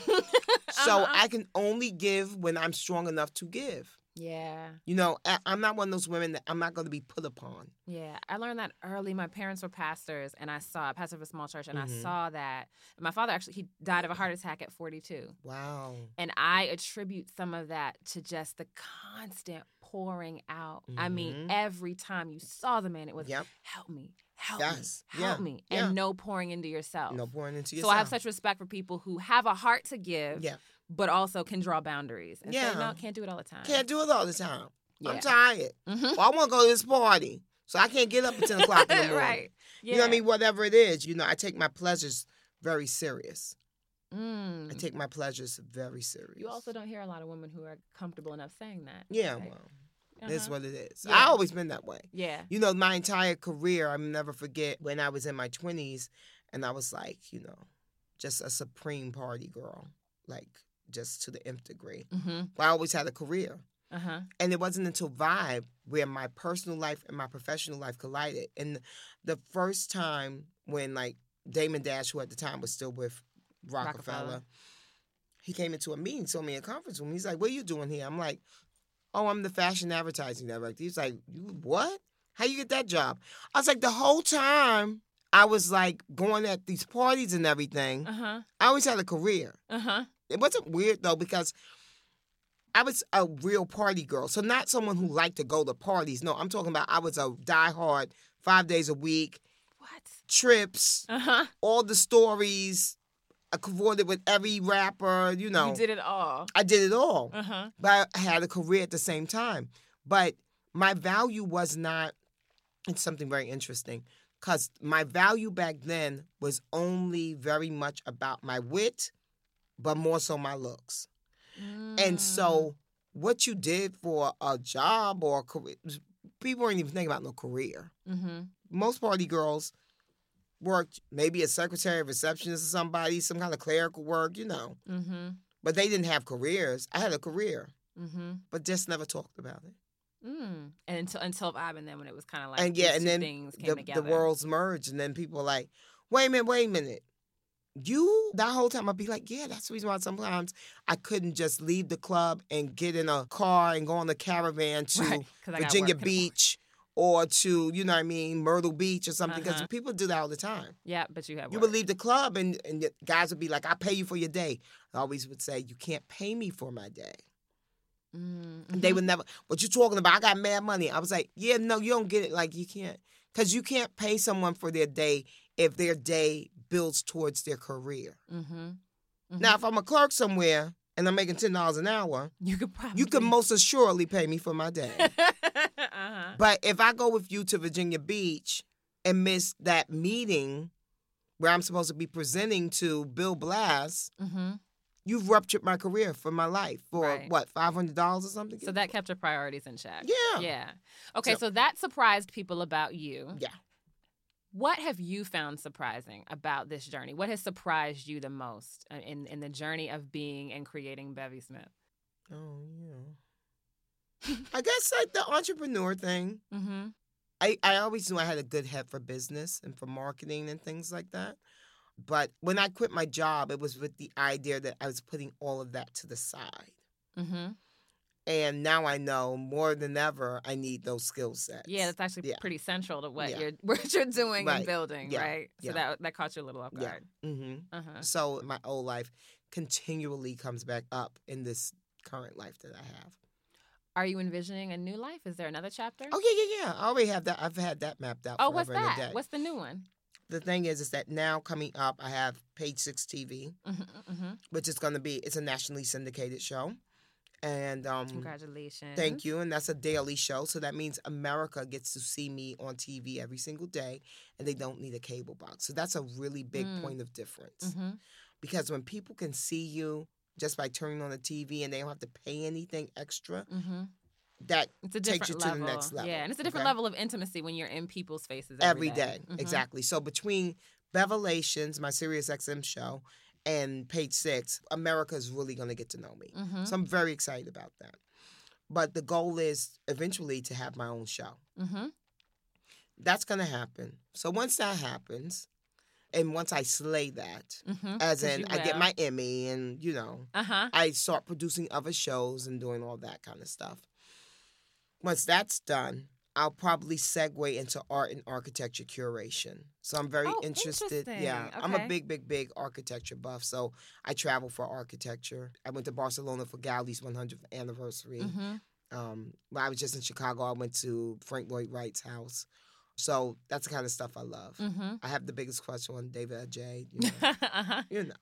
So Uh-huh. I can only give when I'm strong enough to give. yeah. You know, I- I'm not one of those women that I'm not going to be put upon. Yeah, I learned that early. My parents were pastors, and I saw a pastor of a small church, and I Mhm. saw that. My father actually he died of a heart attack at 42, Wow. and I attribute some of that to just the constant pouring out. I mean, Mhm. every time you saw the man, it was Yep. help me, help Yes. me, help Yeah. me, Yeah. and no pouring into yourself. No pouring into yourself. so. I have such respect for people who have a heart to give, Yeah. but also can draw boundaries and say, Yeah. no, can't do it all the time. Can't do it all the time. Yeah. I'm tired. Mhm. Well, I want to go to this party. So I can't get up at 10 o'clock in the morning. right. Yeah. You know what I mean? Whatever it is, you know, I take my pleasures very serious. Mm. I take my pleasures very serious. You also don't hear a lot of women who are comfortable enough saying that. Yeah, right? well, that's Uh-huh. what it is. Yeah. I always been that way. Yeah. You know, my entire career, I'll never forget when I was in my 20s and I was like, you know, just a supreme party girl, like just to the nth degree. Mm-hmm. But I always had a career. Uh huh. And it wasn't until Vibe where my personal life and my professional life collided. And the first time when like Damon Dash, who at the time was still with Roc-A-Fella, Roc-A-Fella. he came into a meeting, saw me in a conference room. He's like, What are you doing here? I'm like, Oh, I'm the fashion advertising director. He's like, You what? How you get that job? I was like, the whole time I was like going at these parties and everything. Uh huh. I always had a career. Uh huh. It wasn't weird though because I was a real party girl. So not someone who liked to go to parties. No, I'm talking about I was a diehard five days a week, What? trips, Uh huh. all the stories. I cavorted with every rapper, you know. You did it all. I did it all. Uh huh. But I had a career at the same time. But my value was not, it's something very interesting. Because my value back then was only very much about my wit, but more so my looks. Mm. And so, what you did for a job or a career, people weren't even thinking about no career. Mm-hmm. Most party girls worked maybe a secretary, receptionist, or somebody, some kind of clerical work, you know. Mm-hmm. But they didn't have careers. I had a career, Mm-hmm. but just never talked about it. Mm. And until until Bob and then when it was kind of like and yeah, and then things came the, together. the worlds merged, and then people like, wait a minute, wait a minute. You that whole time I'd be like, yeah, that's the reason why sometimes I couldn't just leave the club and get in a car and go on the caravan to Right, Virginia. Beach or to, you know what I mean, Myrtle Beach or something. Because Uh-huh. people do that all the time. Yeah, but you have You would leave the club and, and the guys would be like, I'll pay you for your day. I always would say, You can't pay me for my day. Mm, And They would never, what you talking about? I got mad money. I was like, yeah, no, you don't get it. Like, you can't, because you can't pay someone for their day if their day builds towards their career. Mhm. Mhm. Now, if I'm a clerk somewhere and I'm making $10 an hour, you could probably you can most assuredly pay me for my day. uh-huh. but if I go with you to Virginia Beach and miss that meeting where I'm supposed to be presenting to Bill Blass, hmm you've ruptured my career for my life for Right. what, $500 or something? So that kept your priorities in check. Yeah. Yeah. Okay, So- so that surprised people about you. Yeah. What have you found surprising about this journey? What has surprised you the most uh, in in the journey of being and creating Bevy Smith? Oh yeah. I guess like the entrepreneur thing. Mm-hmm. I, I always knew I had a good head for business and for marketing and things like that. But when I quit my job, it was with the idea that I was putting all of that to the side. Mm-hmm. And now I know more than ever I need those skill sets. Yeah, that's actually Yeah. pretty central to what Yeah. you're what you're doing and building, Yeah. right? So Yeah. that that caught you a little off Yeah. guard. hmm Uh-huh. So my old life continually comes back up in this current life that I have. Are you envisioning a new life? Is there another chapter? Oh yeah, yeah, yeah. I already have that. I've had that mapped out. Oh, what's forever and a that? day. What's the new one? the thing is, is that now coming up, I have Page Six TV, Mm-hmm, mm-hmm. which is going to be it's a nationally syndicated show, and um, Congratulations. thank you, and that's a daily show, so that means America gets to see me on TV every single day, and they don't need a cable box. So that's a really big Mm. point of difference Mm-hmm. because when people can see you just by turning on the TV and they don't have to pay anything extra, Mm-hmm. that It's a Takes you to the next level, Yeah, and it's a different okay? level of intimacy when you're in people's faces every day. Mhm. Exactly. So between Bevelations, my Sirius XM show, and Page Six, America is really going to get to know me. Mhm. So I'm very excited about that. But the goal is eventually to have my own show. Mhm. That's going to happen. So once that happens, and once I slay that, Mhm. as in I get my Emmy and, you know, Uh-huh. I start producing other shows and doing all that kind of stuff. Once that's done, I'll probably segue into art and architecture curation. So I'm very Oh, interested. Yeah, interesting. I'm a big, big, big architecture buff. So I travel for architecture. I went to Barcelona for Gaudi's 100th anniversary. Mhm. Um, when I was just in Chicago, I went to Frank Lloyd Wright's house. So that's the kind of stuff I love. Mhm. I have the biggest crush on David Adjaye. You know, uh-huh. you know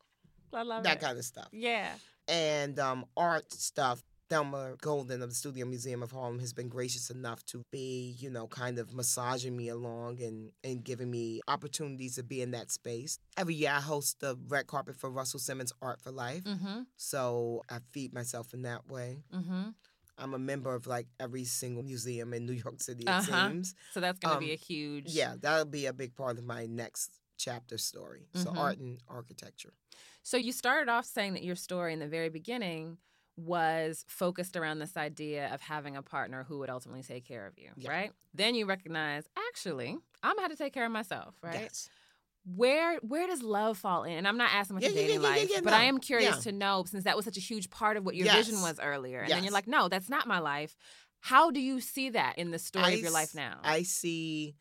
I love that it. kind of stuff Yeah. and um, art stuff. Thelma Golden of the Studio Museum of Harlem has been gracious enough to be, you know, kind of massaging me along and, and giving me opportunities to be in that space. Every year I host the red carpet for Russell Simmons Art for Life. Mm-hmm. So I feed myself in that way. Mm-hmm. I'm a member of like every single museum in New York City, it Uh-huh. seems. So that's gonna be Um, a huge Yeah, that'll be a big part of my next chapter story. So Mhm. art and architecture. So you started off saying that your story in the very beginning was focused around this idea of having a partner who would ultimately take care of you, Yeah. right? Then you recognize, actually, I'm gonna have to take care of myself, right? Yes. Where where does love fall in? And I'm not asking about Yeah, your dating yeah, life, but I am curious to know since that was such a huge part of what your vision was earlier, and then you're like, no, that's not my life. How do you see that in the story of your life now? I see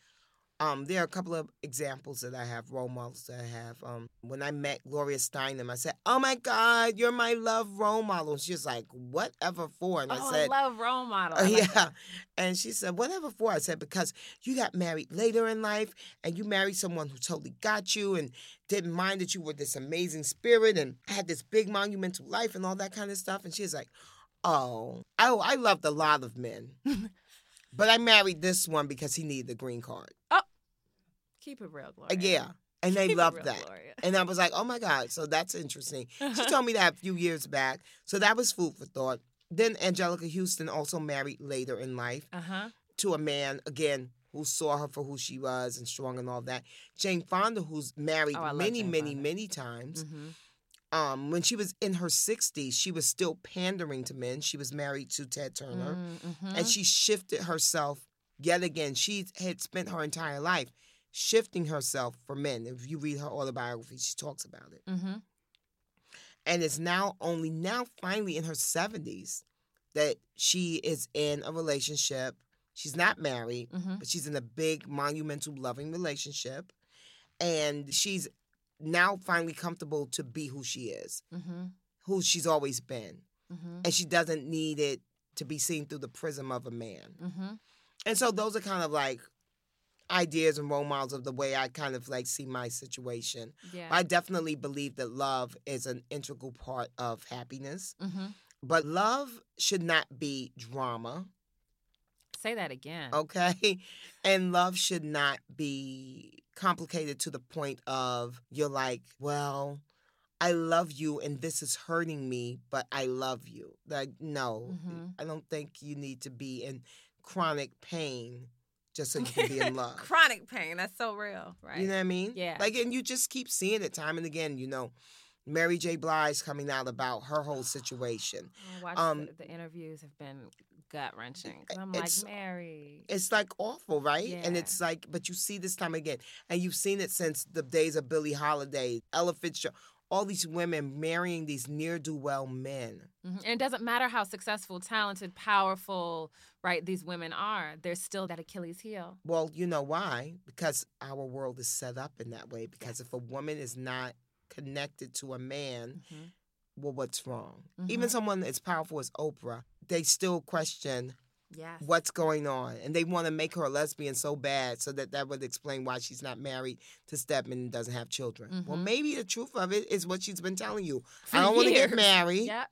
um there are a couple of examples that I have, role models that I have. Um when I met Gloria Steinem, I said, Oh my God, you're my love role model. And she was like, Whatever for? And oh, I said, I love role model. "Uh, like yeah. that. And she said, Whatever for? I said, Because you got married later in life and you married someone who totally got you and didn't mind that you were this amazing spirit and had this big monumental life and all that kind of stuff. And she's like, Oh, oh, I loved a lot of men. but I married this one because he needed the green card. Oh, keep it real, Gloria. yeah, and they Keep loved real, that. Gloria. And I was like, oh my God, so that's interesting. She told me that a few years back. So that was food for thought. Then Anjelica Huston also married later in life Uh huh. to a man, again, who saw her for who she was and strong and all that. Jane Fonda, who's married Oh, many, many, many times. Mm-hmm. Um, when she was in her 60s, she was still pandering to men. She was married to Ted Turner. Mm-hmm. And she shifted herself yet again. She had spent her entire life shifting herself for men. If you read her autobiography, she talks about it. mm-hmm. and it's now only now finally in her 70s that she is in a relationship. She's not married, Mm-hmm. but she's in a big, monumental, loving relationship. And she's now finally comfortable to be who she is, Mm-hmm. who she's always been. Mm-hmm. And she doesn't need it to be seen through the prism of a man. Mm-hmm. And so those are kind of like ideas and role models of the way I kind of like see my situation. Yeah. I definitely believe that love is an integral part of happiness, mm-hmm. but love should not be drama, Say that again. okay? And love should not be complicated to the point of you're like, well, I love you and this is hurting me, but I love you. Like, no, Mhm. I don't think you need to be in chronic pain just so you can be in love. Chronic pain. That's so real, right? You know what I mean? Yeah. Like, and you just keep seeing it time and again. You know, Mary J. Blige coming out about her whole situation. Watched um, the, the interviews have been gut wrenching. I'm It's- like Mary. It's like awful, right? And it's like, but you see this time again, and you've seen it since the days of Billie Holiday, Ella Fitzgerald, all these women marrying these near do well men. Mhm. And it doesn't matter how successful, talented, powerful, right, these women are. There's still that Achilles heel. Well, you know why? Because our world is set up in that way. Because if a woman is not connected to a man, Mhm. well, what's wrong? Even Mhm. someone as powerful as Oprah, they still question Yes. what's going on and they want to make her a lesbian so bad so that that would explain why she's not married to Stedman and doesn't have children. Well, Mhm. maybe the truth of it is what she's been telling you. For I don't want to get married Yeah.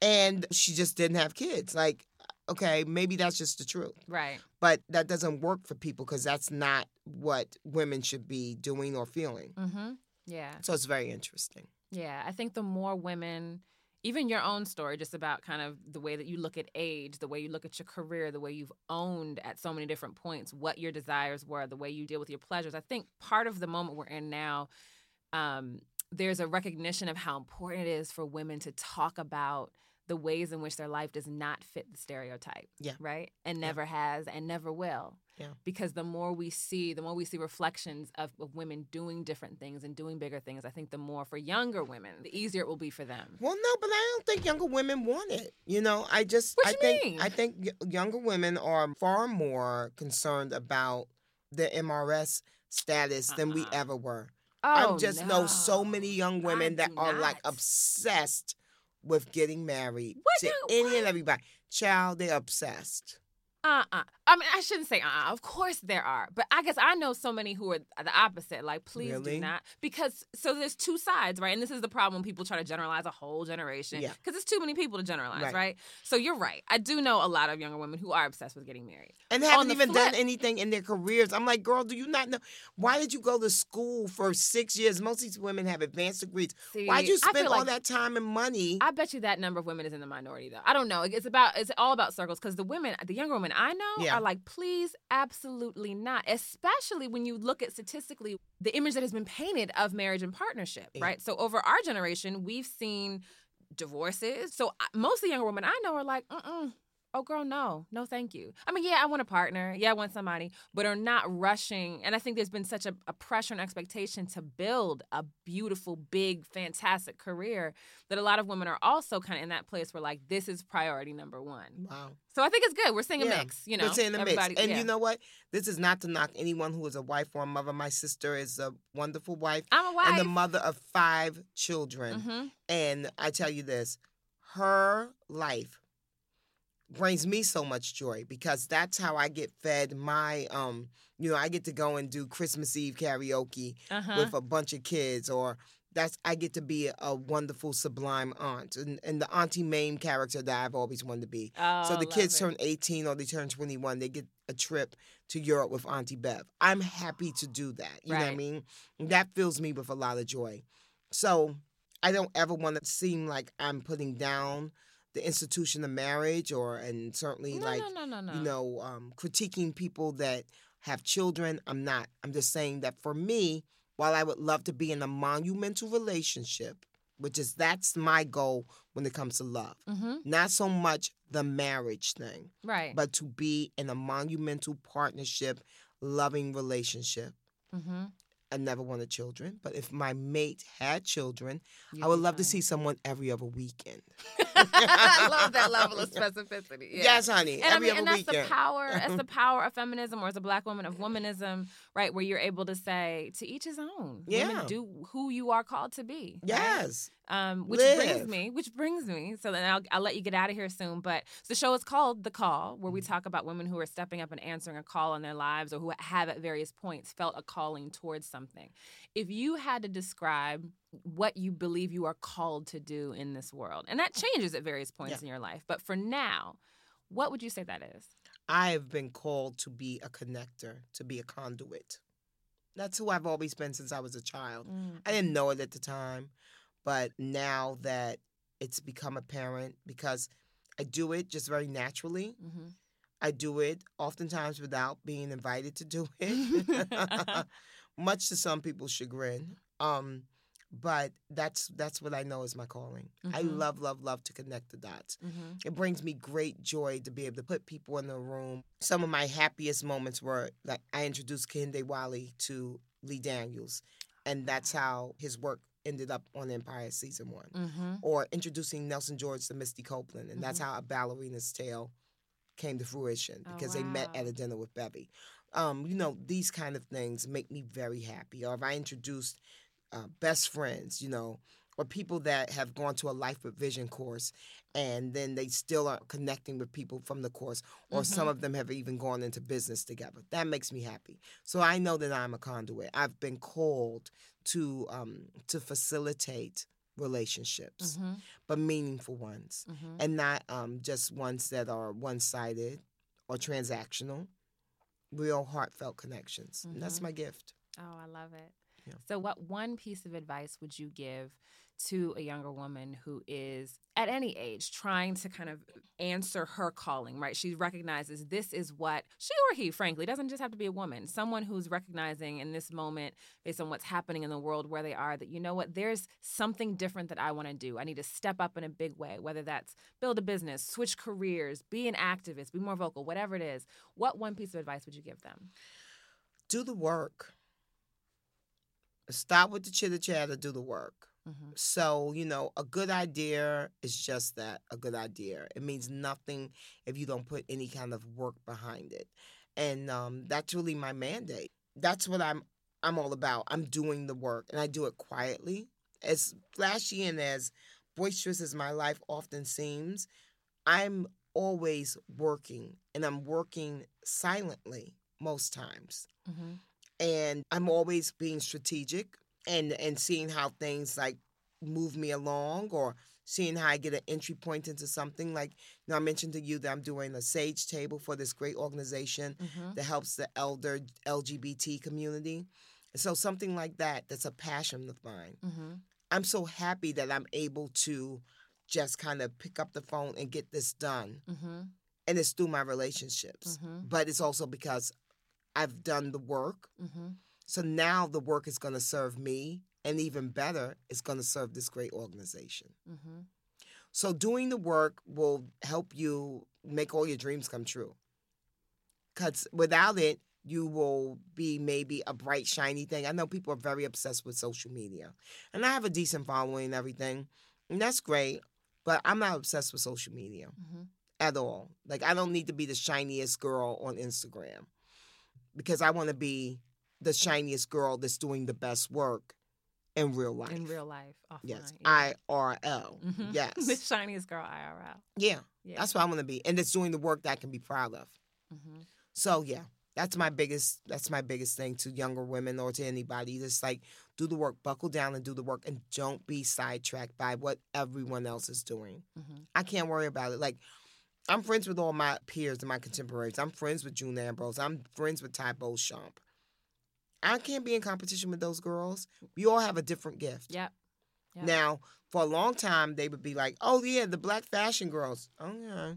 and she just didn't have kids. Like, okay, maybe that's just the truth. Right. But that doesn't work for people because that's not what women should be doing or feeling. Mm-hmm. Yeah. So it's very interesting. Yeah. I think the more women, even your own story, just about kind of the way that you look at age, the way you look at your career, the way you've owned at so many different points what your desires were, the way you deal with your pleasures. I think part of the moment we're in now, um, there's a recognition of how important it is for women to talk about the ways in which their life does not fit the stereotype. Yeah. Right? And Yeah. never has and never will. Yeah. Because the more we see, the more we see reflections of, of women doing different things and doing bigger things, I think the more for younger women, the easier it will be for them. Well, no, but I don't think younger women want it. You know, I just What I you think mean? I think younger women are far more concerned about the MRS status than we Uh-uh. ever were. Oh, I just know so many young women I that are like obsessed with getting married What to any What? and everybody. Child, they're obsessed. Uh-uh. I mean, I shouldn't say uh-uh. Of course there are. But I guess I know so many who are the opposite. Like, please Really? do not. Because, so there's two sides, right? And this is the problem when people try to generalize a whole generation. Yeah. Because it's too many people to generalize, Right. right. So you're right. I do know a lot of younger women who are obsessed with getting married. And haven't even done anything in their careers. I'm like, girl, do you not know? Why did you go to school for six years? Most of these women have advanced degrees. See, Why'd you spend all like- that time and money? I bet you that number of women is in the minority, though. I don't know. It's about it's all about circles because the women, the younger women I know, Yeah. are like, please, absolutely not. Especially when you look at statistically the image that has been painted of marriage and partnership, Yeah. right? So over our generation, we've seen divorces. So most of the younger women I know are like, mm Oh, girl, no, no, thank you. I mean, yeah, I want a partner. Yeah, I want somebody, but are not rushing. And I think there's been such a, a pressure and expectation to build a beautiful, big, fantastic career that a lot of women are also kind of in that place where, like, this is priority number one. wow. So I think it's good. We're seeing a Yeah, mix, you know. We're saying the mix. And yeah. you know what? This is not to knock anyone who is a wife or a mother. My sister is a wonderful wife I'm a wife. and the mother of five children. Mhm. And I tell you this, her life brings me so much joy because that's how I get fed my um you know, I get to go and do Christmas Eve karaoke Uh-huh. with a bunch of kids or that's I get to be a, a wonderful, sublime aunt, and, and the Auntie Mame character that I've always wanted to be. Oh, so the kids it. turn 18 or they turn 21, they get a trip to Europe with Auntie Bev. I'm happy to do that. You know what I mean? That fills me with a lot of joy. So I don't ever want to seem like I'm putting down the institution of marriage or and certainly no, like no, no, no, no. you know um, critiquing people that have children. I'm not. I'm just saying that for me, while I would love to be in a monumental relationship, which is that's my goal when it comes to love, hmm not so much the marriage thing, Right. but to be in a monumental partnership, loving relationship. mm-hmm. I never wanted children, but if my mate had children, I would love to see someone every other weekend. I love that level of specificity. Yeah. Yes, honey, And I every mean, and that's weekend. the power. That's the power of feminism, or as a black woman of womanism, right? Where you're able to say, to each his own. Yeah. Women do who you are called to be. yes. Um, which brings me, which brings me. So then I'll, I'll let you get out of here soon. But the show is called The Call, where we Mm-hmm. talk about women who are stepping up and answering a call in their lives, or who have at various points felt a calling towards something. If you had to describe what you believe you are called to do in this world, and that changes at various points Yeah. in your life, but for now, what would you say that is? I have been called to be a connector, to be a conduit. That's who I've always been since I was a child. I didn't know it at the time, but now that it's become apparent because I do it just very naturally. Mm-hmm. I do it oftentimes without being invited to do it, much to some people's chagrin. Um, but that's that's what I know is my calling. I Mhm. love, love, love to connect the dots. Mm-hmm. It brings me great joy to be able to put people in the room. Some of my happiest moments were like I introduced Kehinde Wiley to Lee Daniels, and that's how his work ended up on Empire season one. Mm-hmm. Or introducing Nelson George to Misty Copeland, and that's Mhm. how a ballerina's tale came to fruition Oh, because they met at a dinner with Bevy. Um, you know, these kind of things make me very happy. Or if I introduced uh, best friends, you know, or people that have gone to a Life with Vision course and then they still are connecting with people from the course, or some of them have even gone into business together. That makes me happy. So I know that I'm a conduit. I've been called to um, to facilitate relationships, Mm-hmm. but meaningful ones, Mm-hmm. and not um, just ones that are one sided or transactional. Real heartfelt connections. And that's Mhm. my gift. Oh, I love it. Yeah. So, what one piece of advice would you give to a younger woman who is at any age trying to kind of answer her calling, right? She recognizes this is what she or he, frankly, doesn't just have to be a woman, someone who's recognizing in this moment, based on what's happening in the world where they are, that you know what, there's something different that I want to do. I need to step up in a big way, whether that's build a business, switch careers, be an activist, be more vocal, whatever it is. What one piece of advice would you give them? Do the work. Stop with the chitter chatter, do the work. Mm-hmm. So, you know, a good idea is just that a good idea. It means nothing if you don't put any kind of work behind it. And um, that's really my mandate. That's what I'm I'm all about. I'm doing the work and I do it quietly. As flashy and as boisterous as my life often seems, I'm always working and I'm working silently most times Mm-hmm. And I'm always being strategic and and seeing how things like move me along or seeing how I get an entry point into something like you know I mentioned to you that I'm doing a sage table for this great organization Mm-hmm. that helps the elder LGBT community. And so something like that that's a passion of mine. Mm-hmm. I'm so happy that I'm able to just kind of pick up the phone and get this done. Mm-hmm. And it's through my relationships. Mm-hmm. But it's also because I've done the work Mm-hmm. so now the work is going to serve me, and even better, it's going to serve this great organization. Mm-hmm. So doing the work will help you make all your dreams come true. Because without it, you will be maybe a bright, shiny thing. I know people are very obsessed with social media, and I have a decent following and everything, and that's great. But I'm not obsessed with social media Mm-hmm. at all. Like I don't need to be the shiniest girl on Instagram because I want to be the shiniest girl that's doing the best work in real life. In real life, offline. yes, yeah. IRL. Mhm. the shiniest girl IRL. yeah, Yeah. that's what I want to be, and it's doing the work that I can be proud of. mm-hmm. So yeah, that's my biggest. That's my biggest thing to younger women or to anybody. Just like Do the work, buckle down and do the work, and don't be sidetracked by what everyone else is doing. Mhm. I can't worry about it. Like, I'm friends with all my peers and my contemporaries. I'm friends with June Ambrose. I'm friends with Ty Beauchamp. I can't be in competition with those girls. We all have a different gift. Yep. Yep. Now, for a long time, they would be like, "Oh yeah, the black fashion girls." Oh yeah,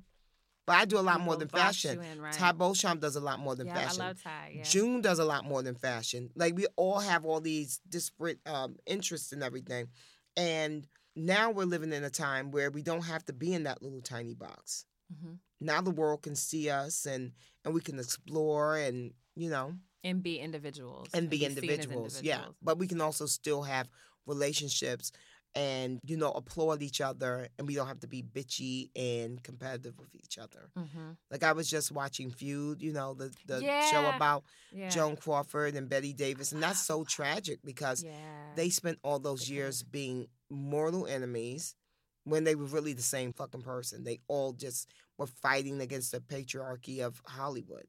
but I do a lot more than fashion. in, right. Ty Beauchamp does a lot more than yeah, fashion. I love Ty. Yeah. June does a lot more than fashion. Like we all have all these disparate um, interests and everything, and now we're living in a time where we don't have to be in that little tiny box. Hmm Now the world can see us, and and we can explore, and you know, And be individuals. and be seen as individuals. Yeah, but we can also still have relationships and you know applaud each other and we don't have to be bitchy and competitive with each other Mhm. like i was just watching feud you know the, the show about Yeah. joan crawford and bette davis and that's so tragic because Yeah. they spent all those years being mortal enemies when they were really the same fucking person they all just were fighting against the patriarchy of hollywood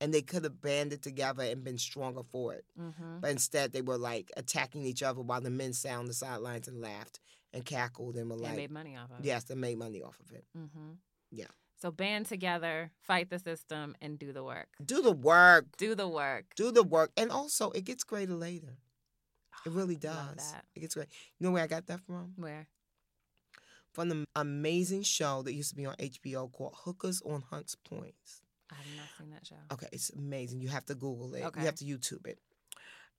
and they could have banded together and been stronger for it Mhm. but instead, they were like attacking each other while the men sat on the sidelines and laughed and cackled and were They like, made money off of it. yes, they made money off of it. hmm Yeah. So band together, fight the system, and do the work. Do the work. Do the work. Do the work. And also, it gets greater later. It really Love does. that. It gets great. You know where I got that from? Where? From the amazing show that used to be on HBO called Hookers on Hunts Points. I have not seen that show. Okay, it's amazing. You have to Google it. Okay. You have to YouTube it.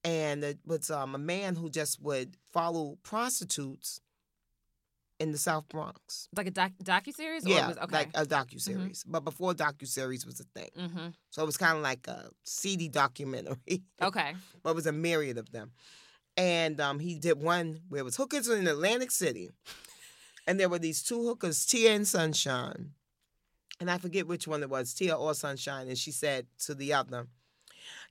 And it was um, a man who just would follow prostitutes in the South Bronx. Like a doc docu series. Yeah, it was, okay. like a docu series. But before docu series was a thing, mm-hmm. so it was kind of like a seedy documentary. Okay. but it was a myriad of them. And um, he did one where it was hookers in Atlantic City, and there were these two hookers, Tia and Sunshine, and I forget which one it was, Tia or Sunshine. And she said to the other,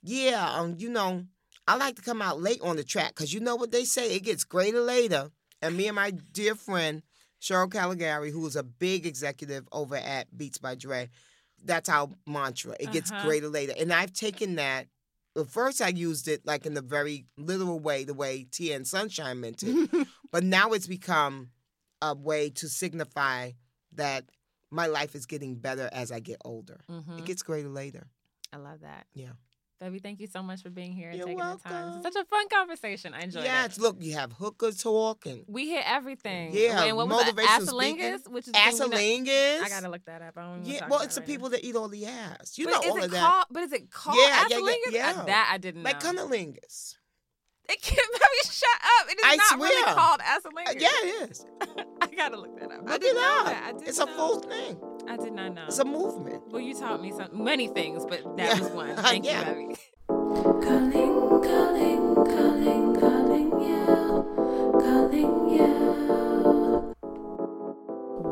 "Yeah, um, you know, I like to come out late on the track because you know what they say, it gets greater later." And me and my dear friend Cheryl Caligari, who was a big executive over at Beats by Dre, that's our mantra. It gets Uh-huh. greater later. And I've taken that. At first, I used it like in the very literal way, the way Tia and Sunshine meant it. but now it's become a way to signify that my life is getting better as I get older. hmm It gets greater later. I love that. Yeah. Baby, thank you so much for being here and You're taking the time. welcome. Such a fun conversation. I enjoyed yes, it. look, you have hooker talk and We hit everything. Yeah, and what was motivational Asalingus, speaking. which is the thing we not- asalingus. I gotta look that up. I don't Yeah, well, it's the right now. people that eat all the ass. You but know is all it of that. called? But is it called Yeah, yeah, yeah, yeah. Uh, that I didn't like know. like cunnilingus. It can't baby, shut up. It is I not really swear. called Uh, asalingus. yeah, it is. I gotta look that up. I didn't it know up. I didn't It's a full thing. I did not know. It's a movement. well, you taught me some many things, but that Yeah. was one. Thank Yeah. you, baby. Calling, calling, calling, calling you, calling you.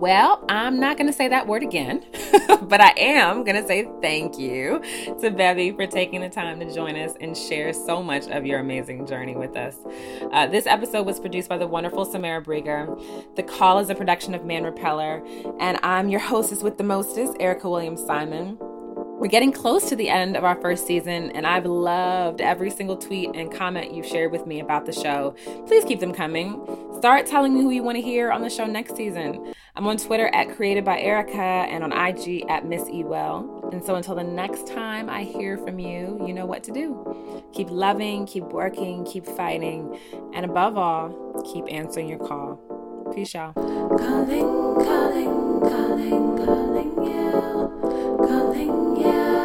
Well, I'm not going to say that word again, but I am going to say thank you to Bevy for taking the time to join us and share so much of your amazing journey with us. Uh, this episode was produced by the wonderful Samara Breger. The Call is a production of Man Repeller, and I'm your hostess with the mostest, Erica Williams Simon. We're getting close to the end of our first season, and I've loved every single tweet and comment you've shared with me about the show. Please keep them coming. Start telling me who you want to hear on the show next season. I'm on Twitter at Created by Erica and on IG at Miss Ewell. And so until the next time I hear from you, you know what to do. Keep loving, keep working, keep fighting, and above all, keep answering your call. Peace, y'all. Calling, calling, calling, calling Nothing yeah.